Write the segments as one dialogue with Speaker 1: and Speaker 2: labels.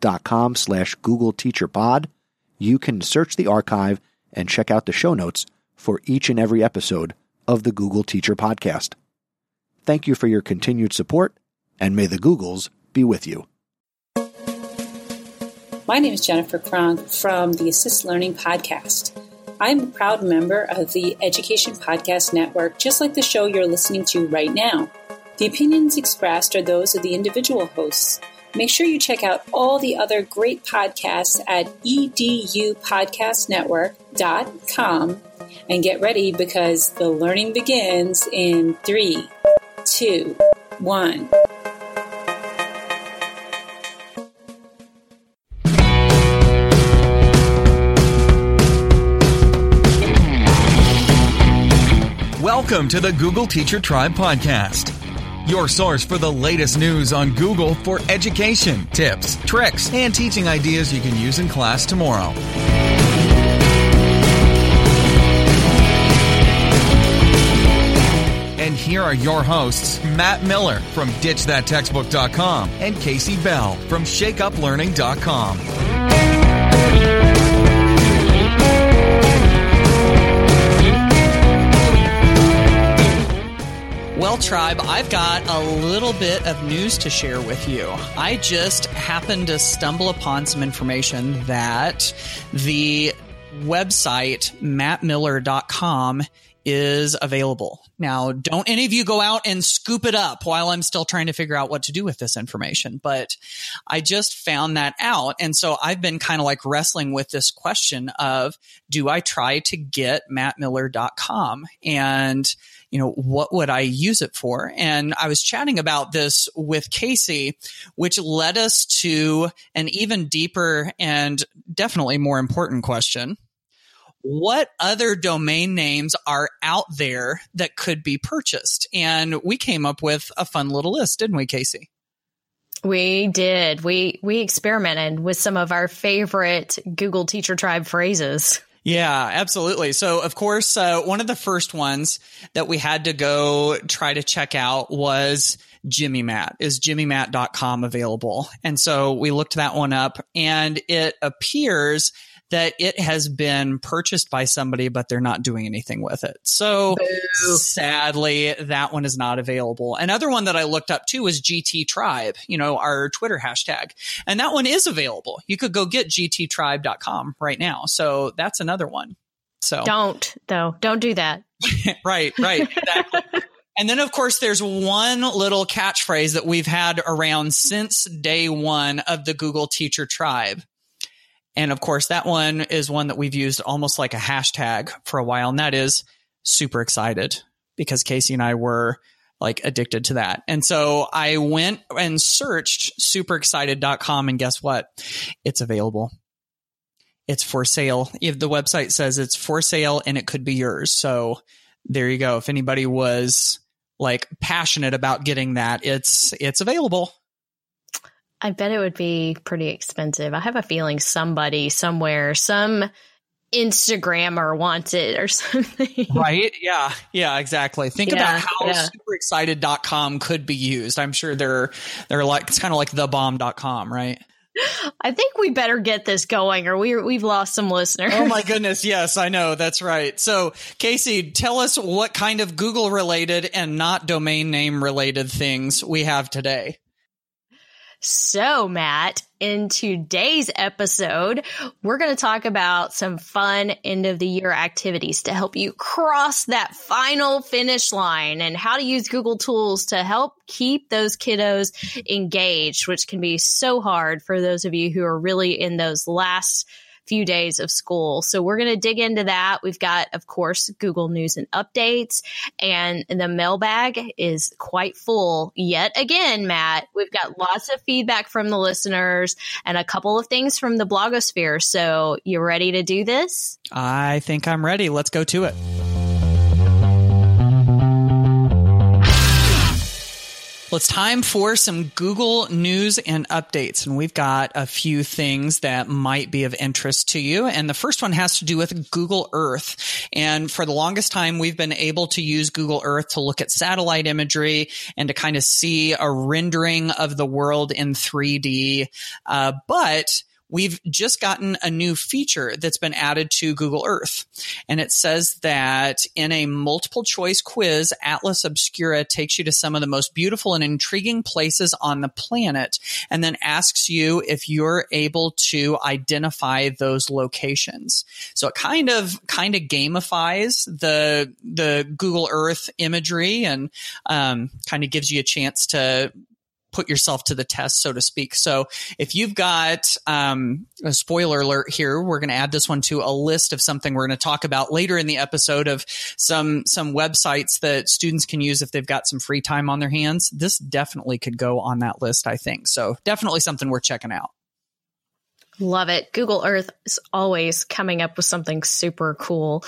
Speaker 1: chrisnesi.com slash Google Teacher Pod, you can search the archive and check out the show notes for each and every episode of the Google Teacher Podcast. Thank you for your continued support, and may the Googles be with you.
Speaker 2: My name is Jennifer Kronk from the Assist Learning Podcast. I'm a proud member of the Education Podcast Network, just like the show you're listening to right now. The opinions expressed are those of the individual hosts. Make sure you check out all the other great podcasts at edupodcastnetwork.com and get ready because the learning begins in three, two, one.
Speaker 3: Welcome to the Google Teacher Tribe podcast, your source for the latest news on Google for education, tips, tricks, and teaching ideas you can use in class tomorrow. And here are your hosts, Matt Miller from DitchThatTextbook.com and Casey Bell from ShakeUpLearning.com.
Speaker 4: Well, Tribe, I've got a little bit of news to share with you. I just happened to stumble upon some information that the website mattmiller.com is available. Now, don't any of you go out and scoop it up while I'm still trying to figure out what to do with this information, but I just found that out. And so I've been kind of like wrestling with this question of do I try to get mattmiller.com and you know, what would I use it for? And I was chatting about this with Casey, which led us to an even deeper and definitely more important question. What other domain names are out there that could be purchased? And we came up with a fun little list, didn't we, Casey?
Speaker 5: We did. We we experimented with some of our favorite Google Teacher Tribe phrases.
Speaker 4: Yeah, absolutely. So, of course, uh, one of the first ones that we had to go try to check out was Jimmy Matt. Is jimmymatt.com available? And so we looked that one up and it appears that it has been purchased by somebody, but they're not doing anything with it. So
Speaker 5: Boo.
Speaker 4: sadly, that one is not available. Another one that I looked up too was GT Tribe, you know, our Twitter hashtag. And that one is available. You could go get gttribe.com right now. So that's another one. So
Speaker 5: Don't though. Don't do that.
Speaker 4: right, right, exactly. And then, of course, there's one little catchphrase that we've had around since day one of the Google Teacher Tribe. And of course, that one is one that we've used almost like a hashtag for a while. And that is super excited because Casey and I were like addicted to that. And so I went and searched superexcited.com and guess what? It's available. It's for sale. If the website says it's for sale and it could be yours. So there you go. If anybody was like passionate about getting that, it's, it's available.
Speaker 5: I bet it would be pretty expensive. I have a feeling somebody somewhere, some Instagrammer wants it or something.
Speaker 4: Right? Yeah. Yeah, exactly. Think
Speaker 5: Yeah,
Speaker 4: about how
Speaker 5: yeah.
Speaker 4: superexcited.com could be used. I'm sure they're they're like it's kind of like thebomb.com, right?
Speaker 5: I think we better get this going or we we've lost some listeners.
Speaker 4: Oh my goodness, yes, I know. That's right. So, Casey, tell us what kind of Google related and not domain name related things we have today.
Speaker 5: So, Matt, in today's episode, we're going to talk about some fun end of the year activities to help you cross that final finish line and how to use Google tools to help keep those kiddos engaged, which can be so hard for those of you who are really in those last few days of school. So we're going to dig into that. We've got, of course, Google News and updates, and the mailbag is quite full yet again, Matt. We've got lots of feedback from the listeners and a couple of things from the blogosphere. So you ready to do this?
Speaker 4: I think I'm ready. Let's go to it. Well, it's time for some Google news and updates. And we've got a few things that might be of interest to you. And the first one has to do with Google Earth. And for the longest time, we've been able to use Google Earth to look at satellite imagery and to kind of see a rendering of the world in 3D. Uh, but we've just gotten a new feature that's been added to Google Earth. And it says that in a multiple choice quiz, Atlas Obscura takes you to some of the most beautiful and intriguing places on the planet and then asks you if you're able to identify those locations. So it kind of, kind of gamifies the, the Google Earth imagery and, um, kind of gives you a chance to put yourself to the test, so to speak. So if you've got um, a spoiler alert here, we're going to add this one to a list of something we're going to talk about later in the episode of some some websites that students can use if they've got some free time on their hands. This definitely could go on that list, I think. So definitely something worth checking out.
Speaker 5: Love it. Google Earth is always coming up with something super cool.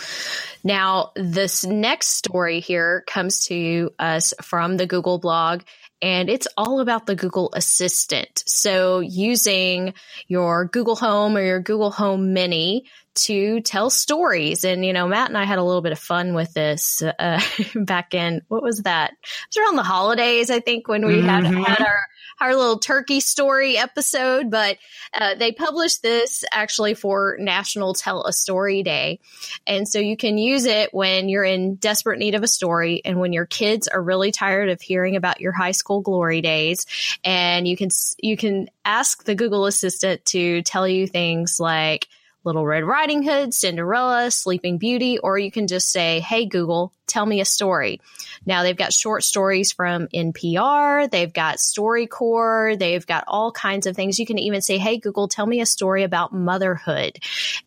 Speaker 5: Now, this next story here comes to us from the Google blog and it's all about the Google Assistant. So using your Google Home or your Google Home Mini to tell stories. And, you know, Matt and I had a little bit of fun with this uh, back in, what was that? It was around the holidays, I think, when we mm-hmm. had, had our our little turkey story episode, but uh, they published this actually for National Tell a Story Day. And so you can use it when you're in desperate need of a story and when your kids are really tired of hearing about your high school glory days. And you can, you can ask the Google Assistant to tell you things like, Little Red Riding Hood, Cinderella, Sleeping Beauty, or you can just say, Hey, Google, tell me a story. Now they've got short stories from NPR, they've got StoryCorps, they've got all kinds of things. You can even say, Hey, Google, tell me a story about motherhood.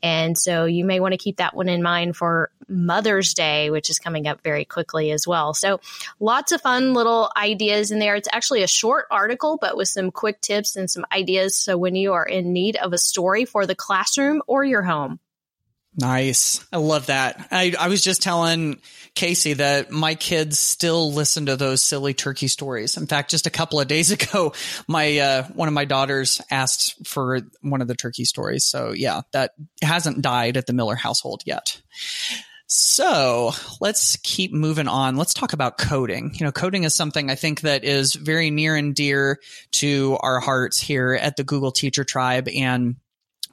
Speaker 5: And so you may want to keep that one in mind for Mother's Day, which is coming up very quickly as well. So lots of fun little ideas in there. It's actually a short article, but with some quick tips and some ideas. So when you are in need of a story for the classroom or your home.
Speaker 4: Nice. I love that. I, I was just telling Casey that my kids still listen to those silly turkey stories. In fact, just a couple of days ago, my, uh, one of my daughters asked for one of the turkey stories. So yeah, that hasn't died at the Miller household yet. So let's keep moving on. Let's talk about coding. You know, coding is something I think that is very near and dear to our hearts here at the Google Teacher Tribe. And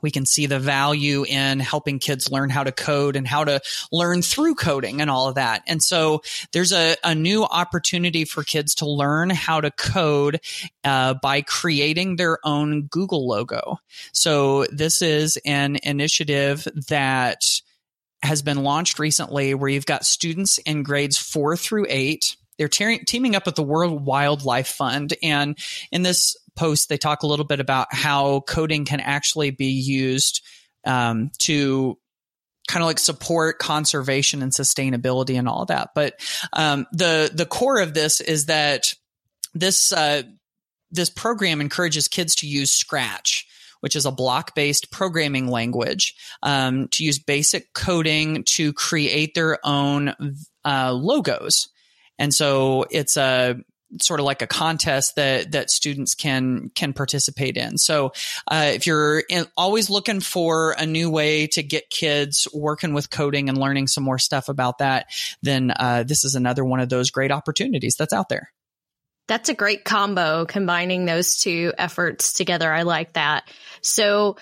Speaker 4: we can see the value in helping kids learn how to code and how to learn through coding and all of that. And so there's a, a new opportunity for kids to learn how to code uh, by creating their own Google logo. So this is an initiative that has been launched recently where you've got students in grades four through eight they're te- teaming up with the World Wildlife Fund. And in this post, they talk a little bit about how coding can actually be used um, to kind of like support conservation and sustainability and all that. But um, the the core of this is that this uh, this program encourages kids to use Scratch which is a block based programming language, um, to use basic coding to create their own uh, logos. And so it's a sort of like a contest that that students can can participate in. So uh, if you're in, always looking for a new way to get kids working with coding and learning some more stuff about that, then uh, this is another one of those great opportunities that's out there.
Speaker 5: That's a great combo combining those two efforts together. I like that. So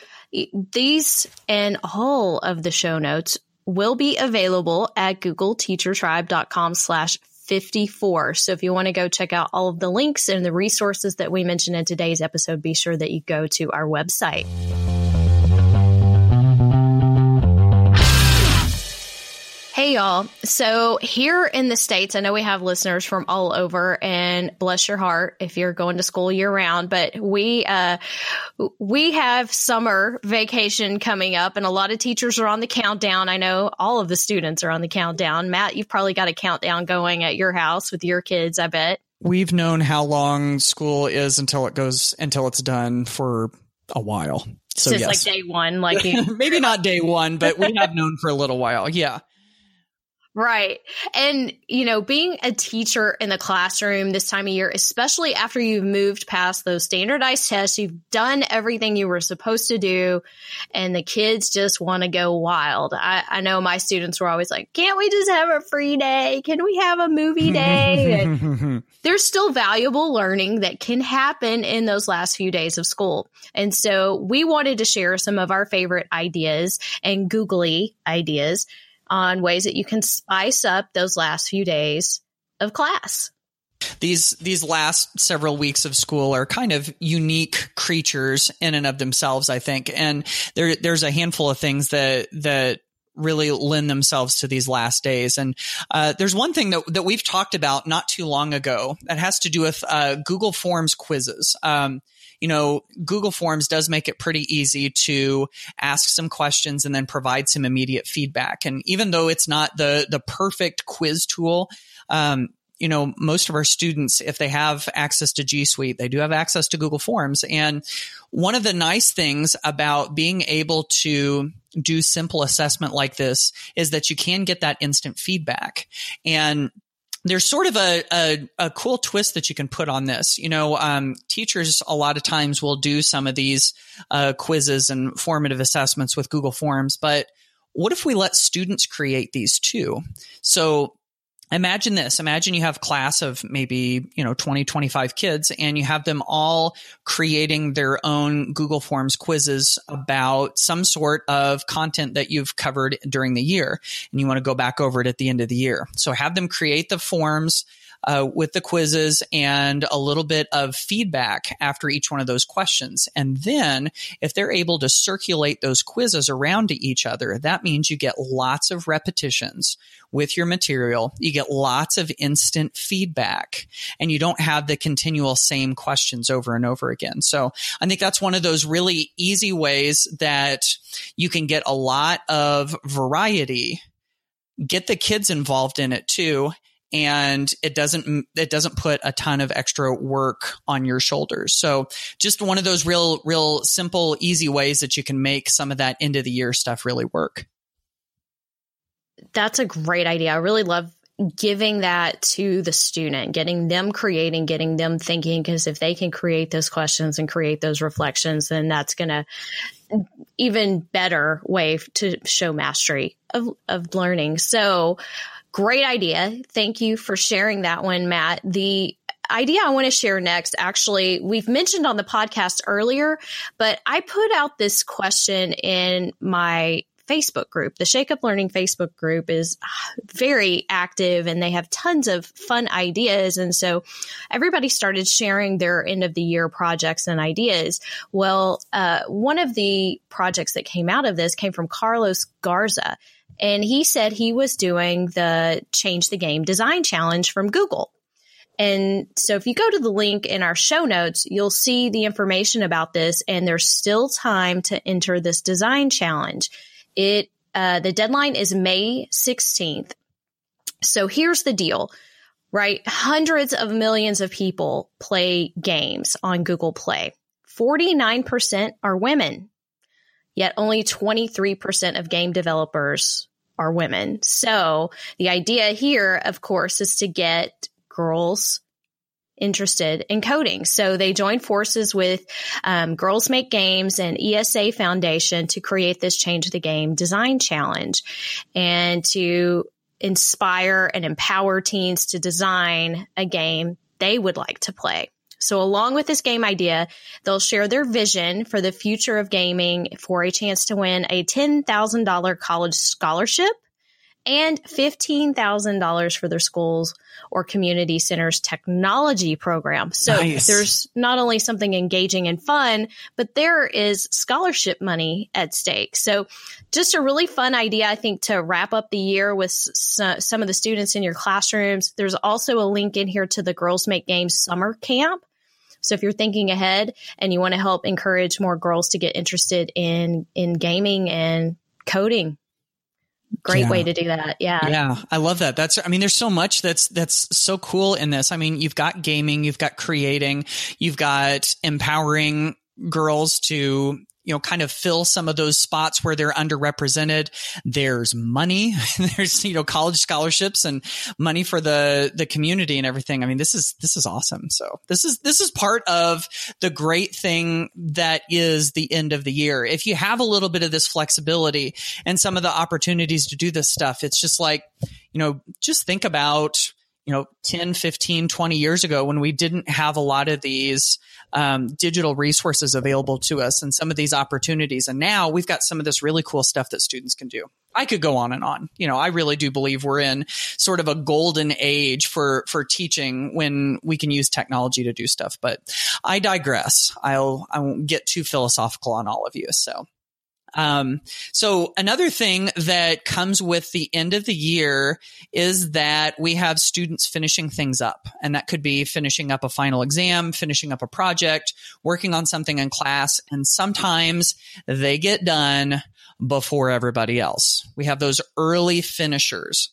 Speaker 5: these and all of the show notes will be available at googleteachertribe.com slash 54. So if you want to go check out all of the links and the resources that we mentioned in today's episode, be sure that you go to our website. Hey, y'all. So, here in the States, I know we have listeners from all over, and bless your heart if you're going to school year round, but we, uh, we have summer vacation coming up, and a lot of teachers are on the countdown. I know all of the students are on the countdown. Matt, you've probably got a countdown going at your house with your kids, I bet.
Speaker 4: We've known how long school is until it goes, until it's done for a while.
Speaker 5: So, yes. like day one, like
Speaker 4: maybe not day one, but we have known for a little while. Yeah.
Speaker 5: Right. And, you know, being a teacher in the classroom this time of year, especially after you've moved past those standardized tests, you've done everything you were supposed to do, and the kids just want to go wild. I, I, know my students were always like, can't we just have a free day? Can we have a movie day? there's still valuable learning that can happen in those last few days of school. And so we wanted to share some of our favorite ideas and googly ideas on ways that you can spice up those last few days of class.
Speaker 4: These these last several weeks of school are kind of unique creatures in and of themselves, I think. And there there's a handful of things that that really lend themselves to these last days. And uh, there's one thing that, that we've talked about not too long ago that has to do with uh, Google Forms quizzes. Um, you know, Google Forms does make it pretty easy to ask some questions and then provide some immediate feedback. And even though it's not the the perfect quiz tool, um, you know, most of our students, if they have access to G Suite, they do have access to Google Forms. And one of the nice things about being able to do simple assessment like this is that you can get that instant feedback. And there's sort of a, a, a, cool twist that you can put on this. You know, um, teachers a lot of times will do some of these uh, quizzes and formative assessments with Google Forms, but what if we let students create these too? So imagine this. Imagine you have class of maybe you know 20 25 kids and you have them all creating their own google forms quizzes about some sort of content that you've covered during the year and you want to go back over it at the end of the year. So have them create the forms uh, with the quizzes and a little bit of feedback after each one of those questions. And then if they're able to circulate those quizzes around to each other, that means you get lots of repetitions with your material. You get lots of instant feedback and you don't have the continual same questions over and over again. So I think that's one of those really easy ways that you can get a lot of variety get the kids involved in it too and it doesn't it doesn't put a ton of extra work on your shoulders. So just one of those real real simple easy ways that you can make some of that end of the year stuff really work.
Speaker 5: That's a great idea. I really love giving that to the student, getting them creating, getting them thinking because if they can create those questions and create those reflections, then that's going to even better way to show mastery of, of learning. So Great idea. Thank you for sharing that one, Matt. The idea I want to share next, actually, we've mentioned on the podcast earlier, but I put out this question in my Facebook group. The Shake Up Learning Facebook group is very active and they have tons of fun ideas. And so everybody started sharing their end of the year projects and ideas. Well, uh, one of the projects that came out of this came from Carlos Garza. And he said he was doing the Change the Game Design Challenge from Google. And so if you go to the link in our show notes, you'll see the information about this and there's still time to enter this design challenge. It, uh, the deadline is May 16th. So here's the deal, right? Hundreds of millions of people play games on Google Play. 49% are women, yet only 23% of game developers are women. So the idea here, of course, is to get girls interested in coding. So they joined forces with um, Girls Make Games and ESA Foundation to create this Change the Game design challenge and to inspire and empower teens to design a game they would like to play. So along with this game idea, they'll share their vision for the future of gaming for a chance to win a $10,000 college scholarship and $15,000 for their schools or community centers technology program. So nice. there's not only something engaging and fun, but there is scholarship money at stake. So just a really fun idea, I think, to wrap up the year with some of the students in your classrooms. There's also a link in here to the Girls Make Games summer camp. So if you're thinking ahead and you want to help encourage more girls to get interested in in gaming and coding, great yeah. way to do that. Yeah.
Speaker 4: Yeah. I love that. That's, I mean, there's so much that's, that's so cool in this. I mean, you've got gaming, you've got creating, you've got empowering girls to you know, kind of fill some of those spots where they're underrepresented. There's money. There's, you know, college scholarships and money for the, the community and everything. I mean, this is, this is awesome. So this is, this is part of the great thing that is the end of the year. If you have a little bit of this flexibility and some of the opportunities to do this stuff, it's just like, you know, just think about, you know 10 15 20 years ago when we didn't have a lot of these um, digital resources available to us and some of these opportunities. And now we've got some of this really cool stuff that students can do. I could go on and on. You know i really do believe we're in sort of a golden age for for teaching when we can use technology to do stuff. But i digress. I'll i won't get too philosophical on all of you. So um, so another thing that comes with the end of the year is that we have students finishing things up. And that could be finishing up a final exam, finishing up a project, working on something in class. And sometimes they get done before everybody else. We have those early finishers.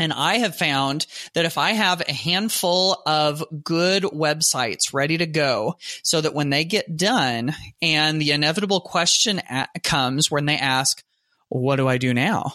Speaker 4: And I have found that if I have a handful of good websites ready to go so that when they get done and the inevitable question comes when they ask, what do I do now?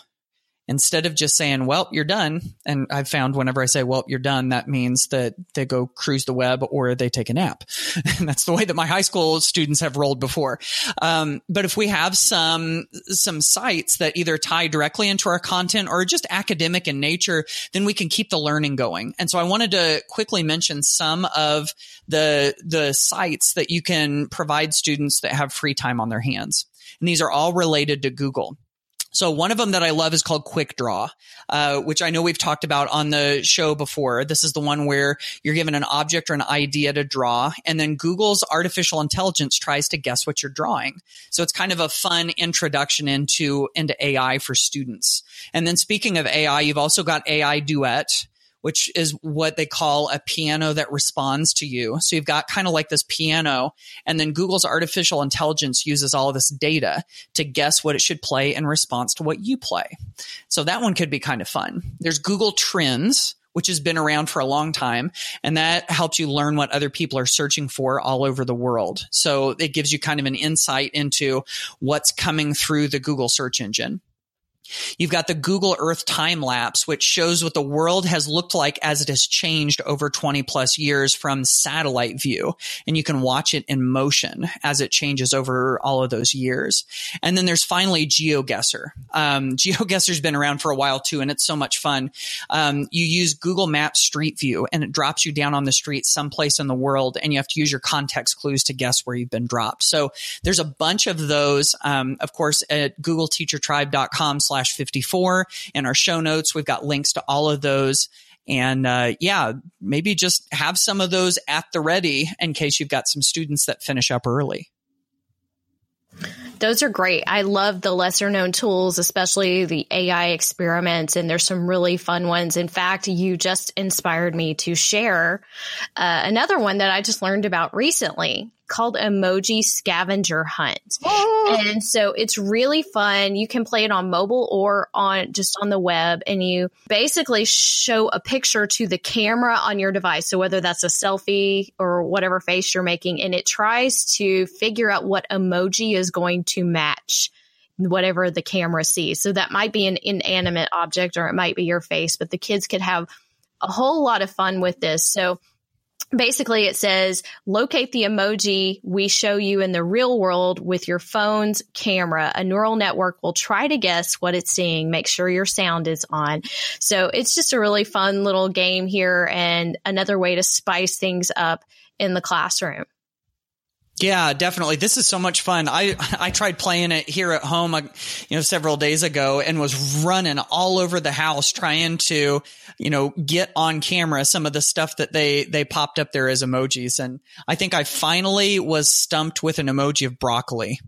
Speaker 4: Instead of just saying, well, you're done. And I've found whenever I say, well, you're done, that means that they go cruise the web or they take a nap. and that's the way that my high school students have rolled before. Um, but if we have some, some sites that either tie directly into our content or just academic in nature, then we can keep the learning going. And so I wanted to quickly mention some of the, the sites that you can provide students that have free time on their hands. And these are all related to Google. So one of them that I love is called Quick Draw, uh, which I know we've talked about on the show before. This is the one where you're given an object or an idea to draw, and then Google's artificial intelligence tries to guess what you're drawing. So it's kind of a fun introduction into into AI for students. And then speaking of AI, you've also got AI Duet which is what they call a piano that responds to you. So you've got kind of like this piano, and then Google's artificial intelligence uses all this data to guess what it should play in response to what you play. So that one could be kind of fun. There's Google Trends which has been around for a long time. And that helps you learn what other people are searching for all over the world. So it gives you kind of an insight into what's coming through the Google search engine. You've got the Google Earth time lapse, which shows what the world has looked like as it has changed over 20 plus years from satellite view. And you can watch it in motion as it changes over all of those years. And then there's finally GeoGuessr. Um, GeoGuessr's been around for a while too, and it's so much fun. Um, you use Google Maps Street View and it drops you down on the street someplace in the world, and you have to use your context clues to guess where you've been dropped. So there's a bunch of those. Um, of course, at googleteachertribe.com slash slash 54. In our show notes, we've got links to all of those. And uh, yeah, maybe just have some of those at the ready in case you've got some students that finish up early.
Speaker 5: Those are great. I love the lesser known tools, especially the AI experiments, and there's some really fun ones. In fact, you just inspired me to share uh, another one that I just learned about recently called Emoji Scavenger Hunt. And so it's really fun. You can play it on mobile or on just on the web and you basically show a picture to the camera on your device. So whether that's a selfie or whatever face you're making and it tries to figure out what emoji is going to match whatever the camera sees. So that might be an inanimate object or it might be your face, but the kids could have a whole lot of fun with this. So basically it says locate the emoji we show you in the real world with your phone's camera. A neural network will try to guess what it's seeing make sure your sound is on. So it's just a really fun little game here and another way to spice things up in the classroom
Speaker 4: Yeah, definitely. This is so much fun. I I tried playing it here at home, uh, you know, several days ago, and was running all over the house trying to, you know, get on camera some of the stuff that they they popped up there as emojis. And I think I finally was stumped with an emoji of broccoli.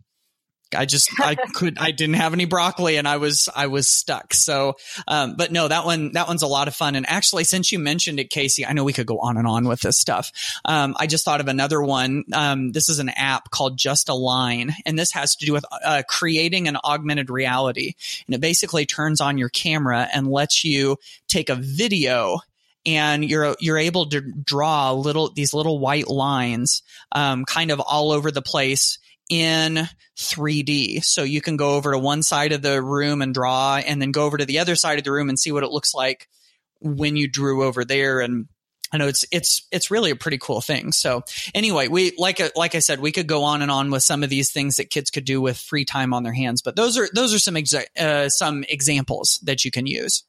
Speaker 4: I just I could I didn't have any broccoli and I was I was stuck. So, um, but no, that one that one's a lot of fun. And actually, since you mentioned it, Casey, I know we could go on and on with this stuff. Um, I just thought of another one. Um, this is an app called Just a Line and this has to do with uh, creating an augmented reality. And it basically turns on your camera and lets you take a video and you're you're able to draw little these little white lines um, kind of all over the place in 3D. So you can go over to one side of the room and draw and then go over to the other side of the room and see what it looks like when you drew over there and I know it's it's it's really a pretty cool thing. So anyway, we like like I said, we could go on and on with some of these things that kids could do with free time on their hands. But those are those are some exa- uh, some examples that you can use.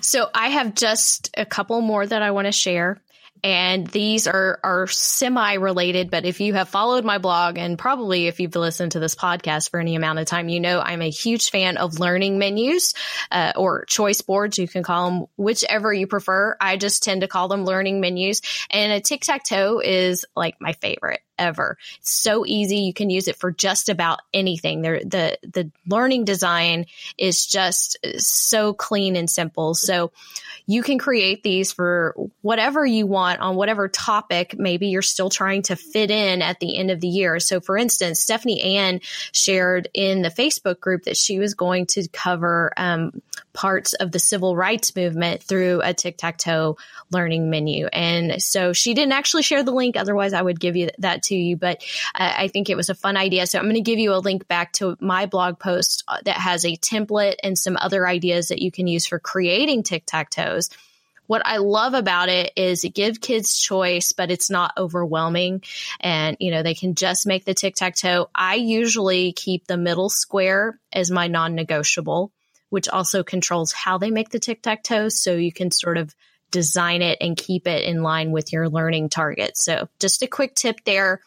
Speaker 5: So I have just a couple more that I want to share and these are are semi related but if you have followed my blog and probably if you've listened to this podcast for any amount of time you know i'm a huge fan of learning menus uh, or choice boards you can call them whichever you prefer i just tend to call them learning menus and a tic-tac-toe is like my favorite ever. It's so easy. You can use it for just about anything. There, the the learning design is just so clean and simple. So you can create these for whatever you want on whatever topic maybe you're still trying to fit in at the end of the year. So, for instance, Stephani Ann shared in the Facebook group that she was going to cover um, parts of the civil rights movement through a tic tac toe learning menu. And so she didn't actually share the link. Otherwise, I would give you that to you. But uh, I think it was a fun idea. So I'm going to give you a link back to my blog post uh, that has a template and some other ideas that you can use for creating tic tac toes. What I love about it is it gives kids choice, but it's not overwhelming. And, you know, they can just make the tic tac toe. I usually keep the middle square as my non negotiable, which also controls how they make the tic tac toe. So you can sort of design it and keep it in line with your learning targets. So just a quick tip there.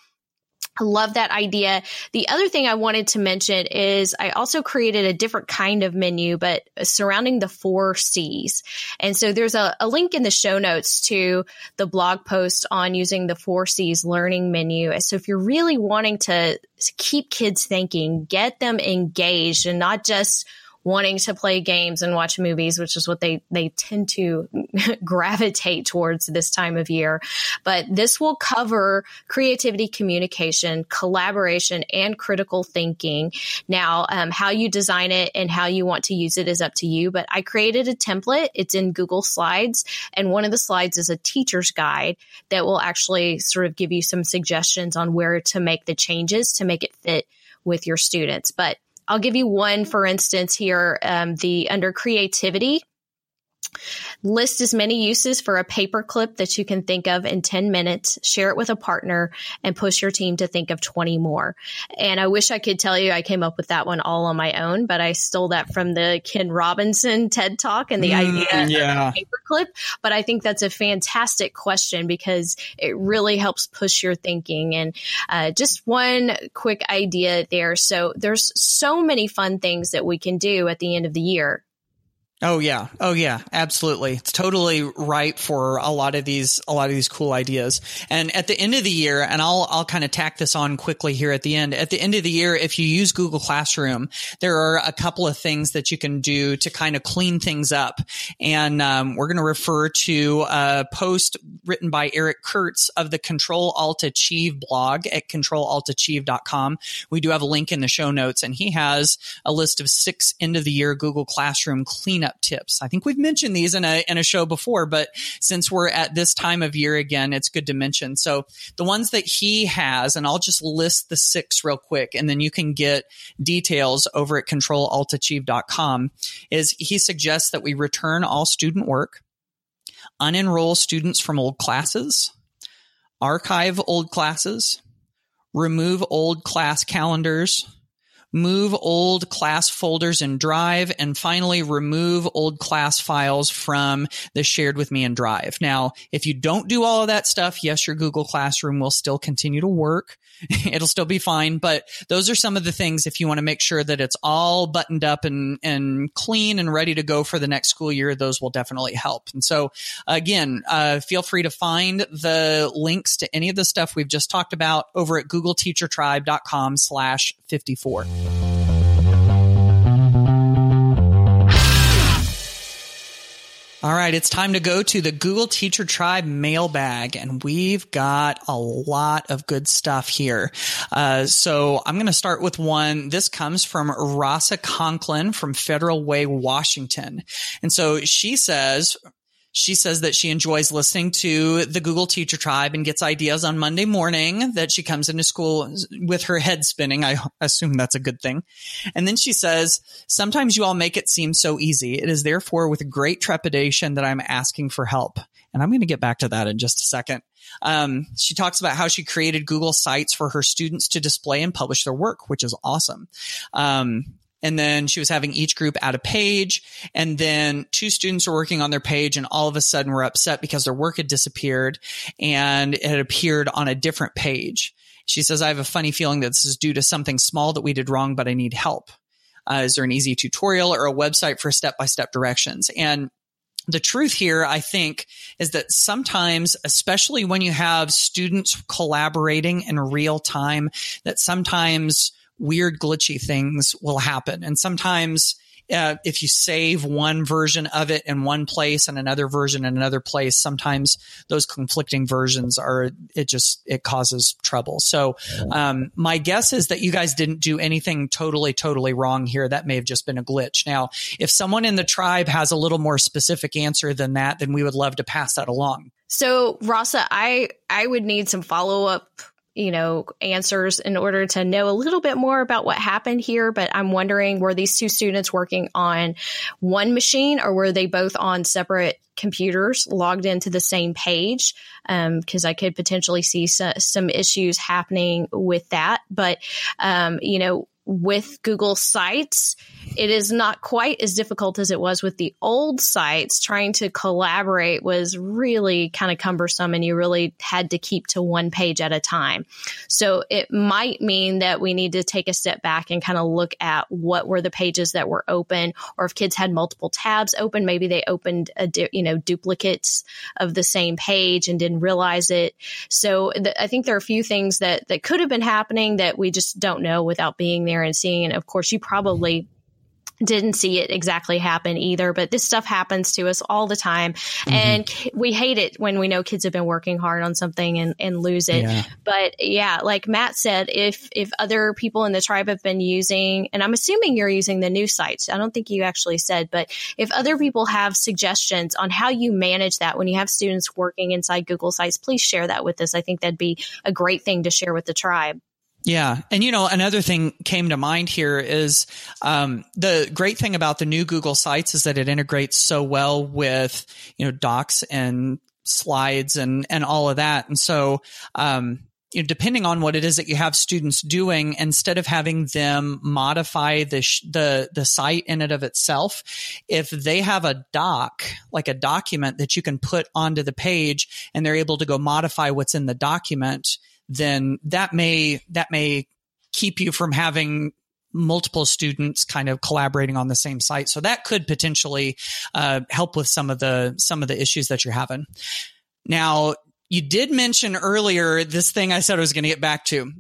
Speaker 5: I love that idea. The other thing I wanted to mention is I also created a different kind of menu, but surrounding the four C's. And so there's a, a, link in the show notes to the blog post on using the four C's learning menu. So if you're really wanting to keep kids thinking, get them engaged and not just wanting to play games and watch movies, which is what they, they tend to gravitate towards this time of year. But this will cover creativity, communication, collaboration, and critical thinking. Now, um, how you design it and how you want to use it is up to you. But I created a template. It's in Google Slides. And one of the slides is a teacher's guide that will actually sort of give you some suggestions on where to make the changes to make it fit with your students. But I'll give you one, for instance, here, um, the under creativity. List as many uses for a paper clip that you can think of in 10 minutes, share it with a partner, and push your team to think of 20 more. And I wish I could tell you I came up with that one all on my own, but I stole that from the Ken Robinson TED Talk and the mm, idea yeah. of a paper clip. But I think that's a fantastic question because it really helps push your thinking. And uh, just one quick idea there. So there's so many fun things that we can do at the end of the year
Speaker 4: Oh yeah. Oh yeah. Absolutely. It's totally right for a lot of these, a lot of these cool ideas. And at the end of the year, and I'll, I'll kind of tack this on quickly here at the end. At the end of the year, if you use Google Classroom, there are a couple of things that you can do to kind of clean things up. And, um, we're going to refer to a post written by Eric Curts of the Control Alt Achieve blog at controlaltachieve.com. We do have a link in the show notes and he has a list of six end of the year Google Classroom cleanup cleanup tips. I think we've mentioned these in a, in a show before, but since we're at this time of year again, it's good to mention. So the ones that he has, and I'll just list the six real quick, and then you can get details over at controlaltachieve.com is he suggests that we return all student work, unenroll students from old classes, archive old classes, remove old class calendars, move old class folders in Drive, and finally remove old class files from the shared with me in Drive. Now, if you don't do all of that stuff, yes, your Google Classroom will still continue to work. It'll still be fine, but those are some of the things if you want to make sure that it's all buttoned up and, and clean and ready to go for the next school year, those will definitely help. And so again, uh, feel free to find the links to any of the stuff we've just talked about over at googleteachertribe.com slash 54. All right, it's time to go to the Google Teacher Tribe mailbag, and we've got a lot of good stuff here. Uh, so I'm going to start with one. This comes from Rasa Conklin from Federal Way, Washington. And so she says, she says that she enjoys listening to the Google Teacher Tribe and gets ideas on Monday morning that she comes into school with her head spinning. I assume that's a good thing. And then she says, sometimes you all make it seem so easy. It is therefore with great trepidation that I'm asking for help. And I'm going to get back to that in just a second. Um, she talks about how she created Google Sites for her students to display and publish their work, which is awesome. Um, and then she was having each group add a page. And then two students were working on their page and all of a sudden were upset because their work had disappeared and it had appeared on a different page. She says, I have a funny feeling that this is due to something small that we did wrong, but I need help. Uh, is there an easy tutorial or a website for step by step directions? And the truth here, I think, is that sometimes, especially when you have students collaborating in real time, that sometimes weird glitchy things will happen. And sometimes uh, if you save one version of it in one place and another version in another place, sometimes those conflicting versions are, it just, it causes trouble. So, um, my guess is that you guys didn't do anything totally, totally wrong here. That may have just been a glitch. Now, if someone in the tribe has a little more specific answer than that, then we would love to pass that along.
Speaker 5: So, Rasa, I, I would need some follow up you know, answers in order to know a little bit more about what happened here. But I'm wondering, were these two students working on one machine or were they both on separate computers logged into the same page? Because um, I could potentially see so, some issues happening with that. But, um, you know, with Google Sites, it is not quite as difficult as it was with the old sites. Trying to collaborate was really kind of cumbersome and you really had to keep to one page at a time. So it might mean that we need to take a step back and kind of look at what were the pages that were open or if kids had multiple tabs open, maybe they opened a, you know, duplicates of the same page and didn't realize it. So th- I think there are a few things that, that could have been happening that we just don't know without being there and seeing. And of course, you probably didn't see it exactly happen either, but this stuff happens to us all the time. Mm-hmm. And we hate it when we know kids have been working hard on something and, and lose it. Yeah. But yeah, like Matt said, if, if other people in the tribe have been using, and I'm assuming you're using the new sites, I don't think you actually said, but if other people have suggestions on how you manage that when you have students working inside Google Sites, please share that with us. I think that'd be a great thing to share with the tribe.
Speaker 4: Yeah. And you know, another thing came to mind here is um, the great thing about the new Google Sites is that it integrates so well with, you know, docs and slides and, and all of that. And so, um, you know, depending on what it is that you have students doing, instead of having them modify the, sh- the, the site in and of itself, if they have a doc, like a document that you can put onto the page and they're able to go modify what's in the document, then that may that may keep you from having multiple students kind of collaborating on the same site. So that could potentially uh, help with some of the some of the issues that you're having. Now, you did mention earlier this thing I said I was going to get back to.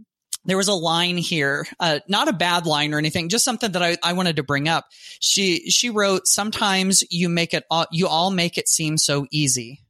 Speaker 4: There was a line here, uh, not a bad line or anything, just something that I, I wanted to bring up. She she wrote, "Sometimes you make it all, you all make it seem so easy."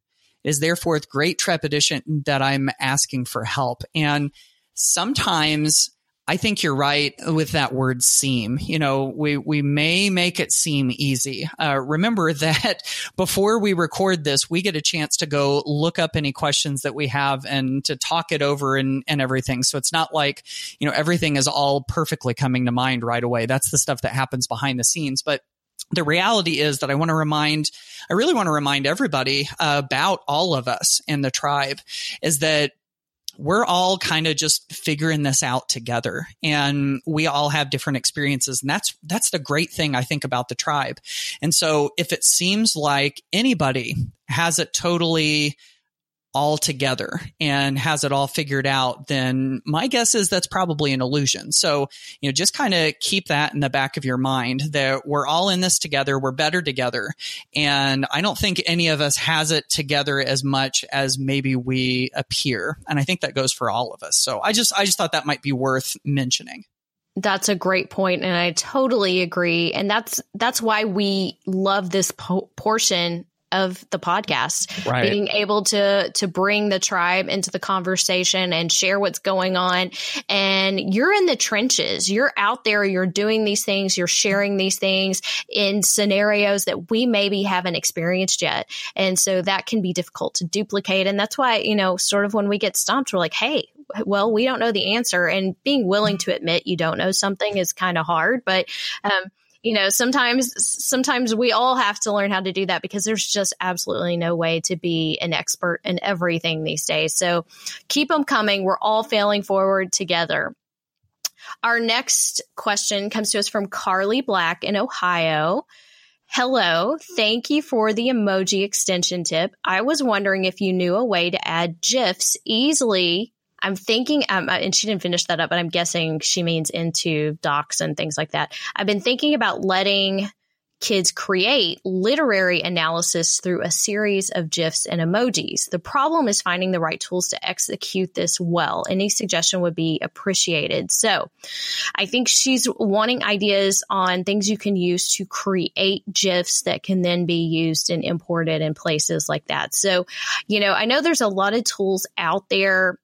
Speaker 4: Is therefore with great trepidation that I'm asking for help. And sometimes I think you're right with that word seem. You know, we, we may make it seem easy. Uh, remember that before we record this, we get a chance to go look up any questions that we have and to talk it over and, and everything. So it's not like, you know, everything is all perfectly coming to mind right away. That's the stuff that happens behind the scenes. But the reality is that I want to remind, I really want to remind everybody about all of us in the tribe is that we're all kind of just figuring this out together and we all have different experiences. And that's, that's the great thing I think about the tribe. And so if it seems like anybody has it totally all together and has it all figured out, then my guess is that's probably an illusion. So, you know, just kind of keep that in the back of your mind that we're all in this together. We're better together. And I don't think any of us has it together as much as maybe we appear. And I think that goes for all of us. So I just, I just thought that might be worth mentioning.
Speaker 5: That's a great point and I totally agree and that's that's why we love this po- portion of the podcast right. being able to to bring the tribe into the conversation and share what's going on. And you're in the trenches. You're out there. You're doing these things. You're sharing these things in scenarios that we maybe haven't experienced yet. And so that can be difficult to duplicate. And that's why you know sort of when we get stumped we're like hey well we don't know the answer. And being willing to admit you don't know something is kind of hard. But um, you know sometimes sometimes we all have to learn how to do that because there's just absolutely no way to be an expert in everything these days. So keep them coming. We're all failing forward together. Our next question comes to us from carly black in ohio. Hello, thank you for the emoji extension tip. I was wondering if you knew a way to add GIFs easily I'm thinking, um, uh, and she didn't finish that up, but I'm guessing she means into docs and things like that. I've been thinking about letting kids create literary analysis through a series of GIFs and emojis. The problem is finding the right tools to execute this well. Any suggestion would be appreciated. So I think she's wanting ideas on things you can use to create GIFs that can then be used and imported in places like that. So, you know, I know there's a lot of tools out there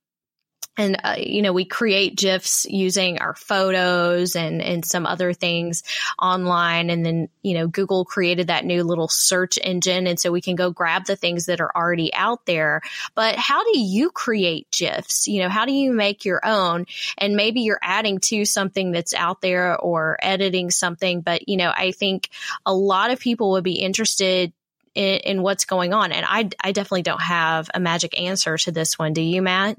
Speaker 5: and uh, you know we create gifs using our photos and and some other things online. And then you know google created that new little search engine. And so we can go grab the things that are already out there. But how do you create gifs? You know how do you make your own? And maybe you're adding to something that's out there or editing something. But you know i think a lot of people would be interested in, in what's going on. And I, I definitely don't have a magic answer to this one. Do you matt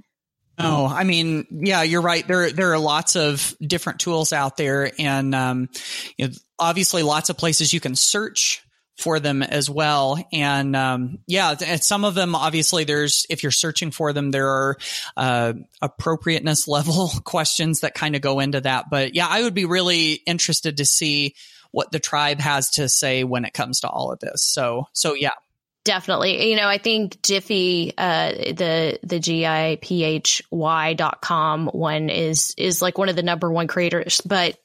Speaker 4: no, I mean, yeah, you're right. There, there are lots of different tools out there, and um, you know, obviously, lots of places you can search for them as well. And um, yeah, and some of them, obviously, there's if you're searching for them, there are uh, appropriateness level questions that kind of go into that. But yeah, I would be really interested to see what the tribe has to say when it comes to all of this. So, so yeah,
Speaker 5: Definitely. You know, I think Giphy, uh, the, the G-I-P-H-Y dot com one is, is like one of the number one creators, but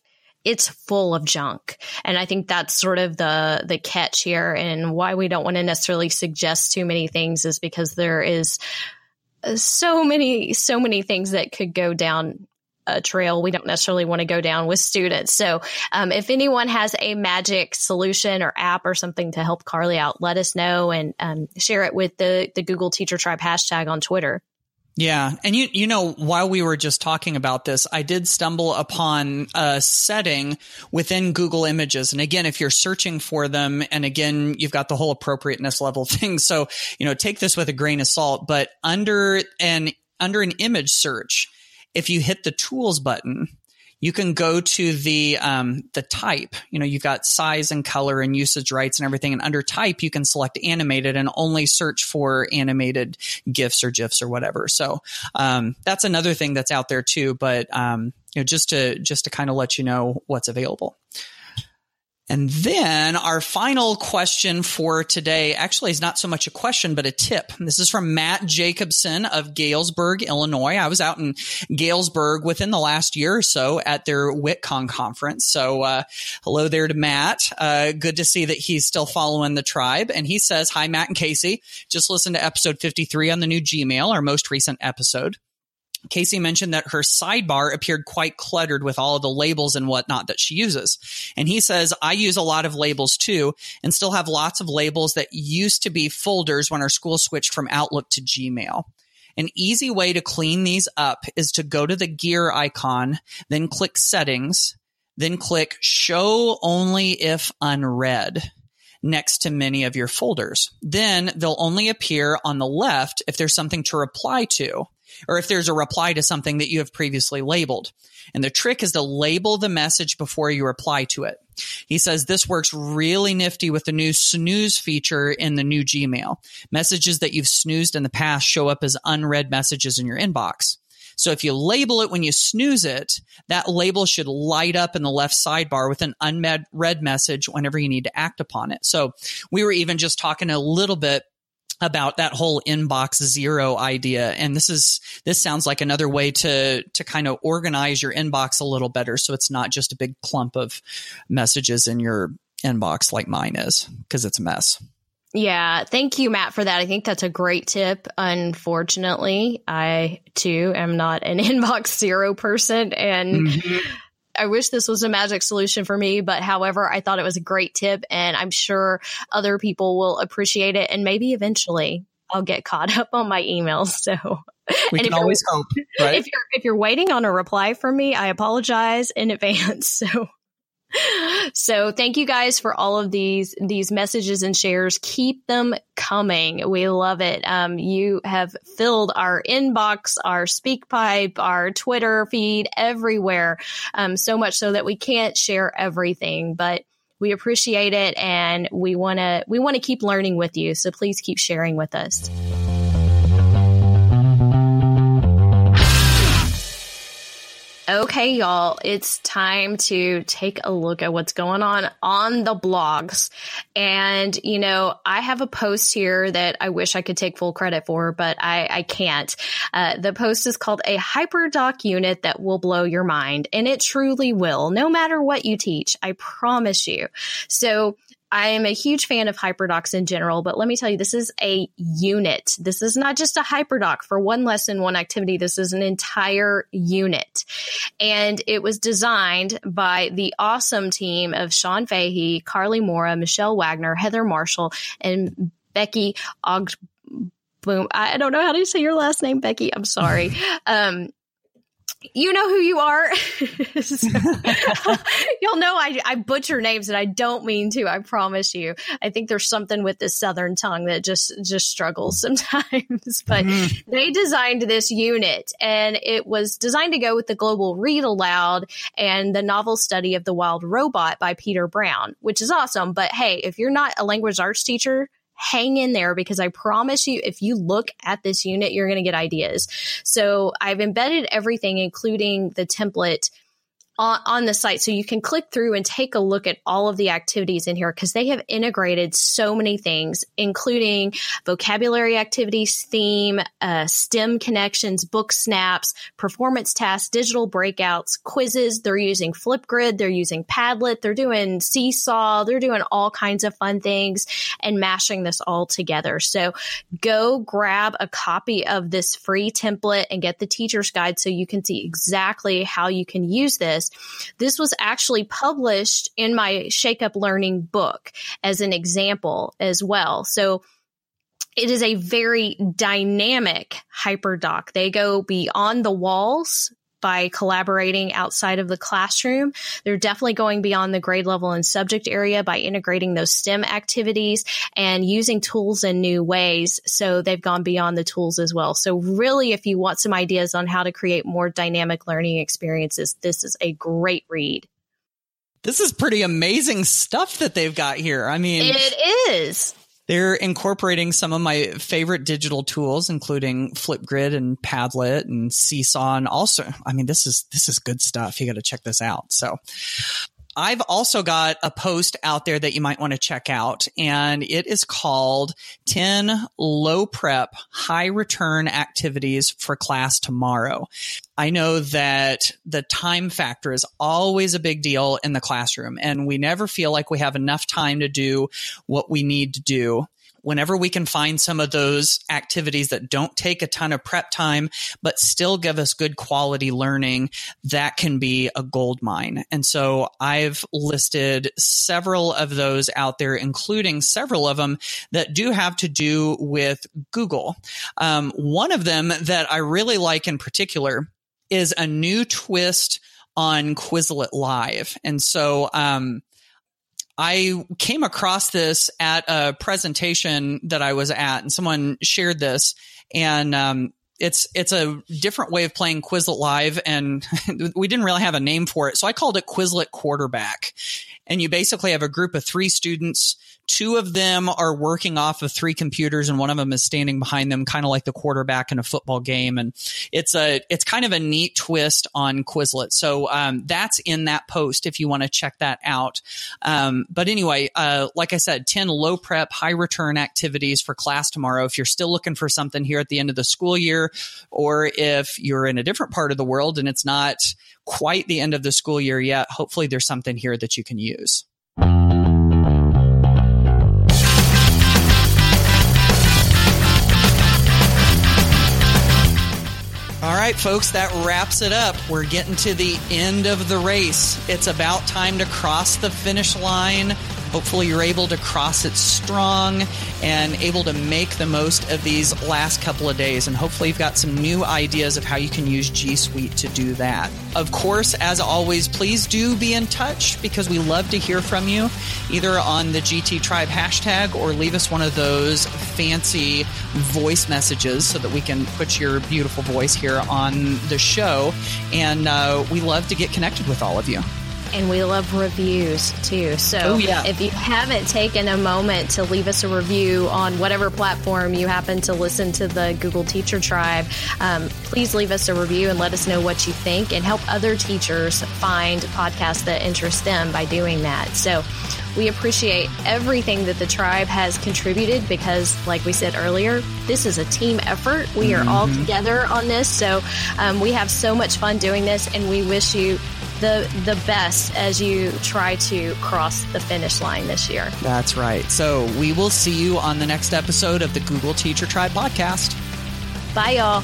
Speaker 5: it's full of junk. And I think that's sort of the, the catch here and why we don't want to necessarily suggest too many things is because there is so many, so many things that could go down a trail we don't necessarily want to go down with students. So, um, if anyone has a magic solution or app or something to help Carly out, let us know and um, share it with the the Google Teacher Tribe hashtag on Twitter.
Speaker 4: Yeah. And you, you know, while we were just talking about this, I did stumble upon a setting within Google Images. And again, if you're searching for them, and again, you've got the whole appropriateness level thing. So, you know, take this with a grain of salt, but under an, under an image search, if you hit the tools button, you can go to the um, the type. You know, you've got size and color and usage rights and everything. And under type, you can select animated and only search for animated gifs or gifs or whatever. So um, that's another thing that's out there too. But um, you know, just to just to kind of let you know what's available. And then our final question for today actually is not so much a question, but a tip. This is from Matt Jacobson of Galesburg, Illinois. I was out in Galesburg within the last year or so at their WitCon conference. So, uh, hello there to Matt. Uh, good to see that he's still following the tribe. And he says, Hi, Matt and Kasey. Just listen to episode 53 on the new Gmail, our most recent episode. Kasey mentioned that her sidebar appeared quite cluttered with all of the labels and whatnot that she uses. And he says, I use a lot of labels too and still have lots of labels that used to be folders when our school switched from Outlook to Gmail. An easy way to clean these up is to go to the gear icon, then click settings, then click show only if unread next to many of your folders. Then they'll only appear on the left if there's something to reply to or if there's a reply to something that you have previously labeled. And the trick is to label the message before you reply to it. He says this works really nifty with the new snooze feature in the new Gmail. Messages that you've snoozed in the past show up as unread messages in your inbox. So if you label it when you snooze it, that label should light up in the left sidebar with an unread message whenever you need to act upon it. So we were even just talking a little bit about that whole inbox zero idea. And this is, this sounds like another way to, to kind of organize your inbox a little better. So it's not just a big clump of messages in your inbox like mine is because it's a mess.
Speaker 5: Yeah, thank you, Matt, for that. I think that's a great tip. Unfortunately, I too am not an inbox zero person and mm-hmm. I wish this was a magic solution for me, but however, I thought it was a great tip and I'm sure other people will appreciate it and maybe eventually I'll get caught up on my emails. So
Speaker 4: we and can always hope, right?
Speaker 5: If you're if you're waiting on a reply from me, I apologize in advance. So so thank you guys for all of these these messages and shares. Keep them coming. We love it. Um, you have filled our inbox, our SpeakPipe, our Twitter feed, everywhere. Um, so much so that we can't share everything, but we appreciate it and we want to we want to keep learning with you. So please keep sharing with us. Okay, y'all, it's time to take a look at what's going on on the blogs. And, you know, I have a post here that I wish I could take full credit for, but I, I can't. Uh, the post is called a hyperdoc unit that will blow your mind. And it truly will, no matter what you teach. I promise you. So I am a huge fan of hyperdocs in general, but let me tell you, this is a unit. This is not just a hyperdoc for one lesson, one activity. This is an entire unit. And it was designed by the awesome team of Sean Fahey, Carly Mora, Michelle Wagner, Heather Marshall, and Becky Og. Boom. I don't know how to say your last name, Becky. I'm sorry. Um, you know who you are. You'll know I, I butcher names and I don't mean to. I promise you. I think there's something with this southern tongue that just just struggles sometimes. but mm-hmm. they designed this unit, and it was designed to go with the global read aloud and the novel study of the wild robot by Peter Brown, which is awesome. But hey, if you're not a language arts teacher, hang in there because I promise you, if you look at this unit, you're going to get ideas. So I've embedded everything, including the template on, on the site. So you can click through and take a look at all of the activities in here because they have integrated so many things, including vocabulary activities, theme, uh, STEM connections, book snaps, performance tasks, digital breakouts, quizzes. They're using Flipgrid. They're using Padlet. They're doing Seesaw. They're doing all kinds of fun things and mashing this all together. So go grab a copy of this free template and get the teacher's guide so you can see exactly how you can use this this was actually published in my Shake Up Learning book as an example as well. So it is a very dynamic hyperdoc. They go beyond the walls by collaborating outside of the classroom. They're definitely going beyond the grade level and subject area by integrating those STEM activities and using tools in new ways. So they've gone beyond the tools as well. So really, if you want some ideas on how to create more dynamic learning experiences, this is a great read.
Speaker 4: This is pretty amazing stuff that they've got here. I mean,
Speaker 5: it is.
Speaker 4: They're incorporating some of my favorite digital tools, including Flipgrid and Padlet and Seesaw. And also, I mean, this is, this is good stuff. You got to check this out. So I've also got a post out there that you might want to check out, and it is called 10 Low Prep High Return Activities for Class Tomorrow. I know that the time factor is always a big deal in the classroom, and we never feel like we have enough time to do what we need to do whenever we can find some of those activities that don't take a ton of prep time, but still give us good quality learning, that can be a gold mine. And so I've listed several of those out there, including several of them that do have to do with Google. Um, one of them that I really like in particular is a new twist on Quizlet Live. And so, um, I came across this at a presentation that I was at, and someone shared this, and um, it's it's a different way of playing Quizlet Live, and we didn't really have a name for it, so I called it Quizlet Quarterback. And you basically have a group of three students Two of them are working off of three computers and one of them is standing behind them, kind of like the quarterback in a football game. And it's a, it's kind of a neat twist on Quizlet. So, um, that's in that post if you want to check that out. Um, but anyway, uh, like I said, 10 low prep, high return activities for class tomorrow. If you're still looking for something here at the end of the school year, or if you're in a different part of the world and it's not quite the end of the school year yet, hopefully there's something here that you can use. Right, folks, that wraps it up. We're getting to the end of the race. It's about time to cross the finish line Hopefully, you're able to cross it strong and able to make the most of these last couple of days. And hopefully, you've got some new ideas of how you can use G Suite to do that. Of course, as always, please do be in touch because we love to hear from you either on the GT Tribe hashtag or leave us one of those fancy voice messages so that we can put your beautiful voice here on the show. And uh, we love to get connected with all of you
Speaker 5: and we love reviews too. So oh, yeah. if you haven't taken a moment to leave us a review on whatever platform you happen to listen to the Google Teacher Tribe, um, please leave us a review and let us know what you think and help other teachers find podcasts that interest them by doing that. So we appreciate everything that the tribe has contributed because, like we said earlier, this is a team effort. We are mm-hmm. all together on this. So um, we have so much fun doing this, and we wish you the the best as you try to cross the finish line this year.
Speaker 4: That's right. So we will see you on the next episode of the Google Teacher Tribe podcast.
Speaker 5: Bye y'all.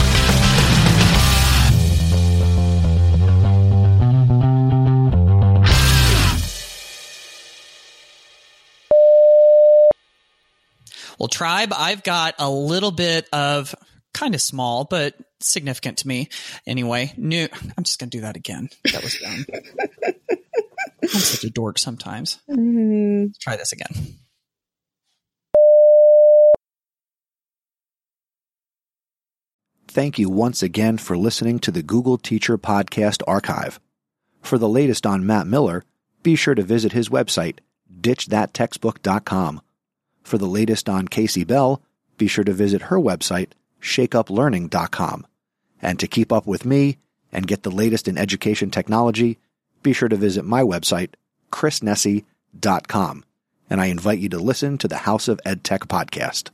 Speaker 4: Well, tribe, I've got a little bit of kind of small, but significant to me. Anyway, new. I'm just going to do that again. That was dumb. I'm such a dork sometimes. Mm-hmm. Let's try this again.
Speaker 1: Thank you once again for listening to the Google Teacher Podcast Archive. For the latest on Matt Miller, be sure to visit his website, ditchthattextbook.com. For the latest on Kasey Bell, be sure to visit her website, shakeuplearning.com. And to keep up with me and get the latest in education technology, be sure to visit my website, chrisnesi.com. And I invite you to listen to the House of EdTech podcast.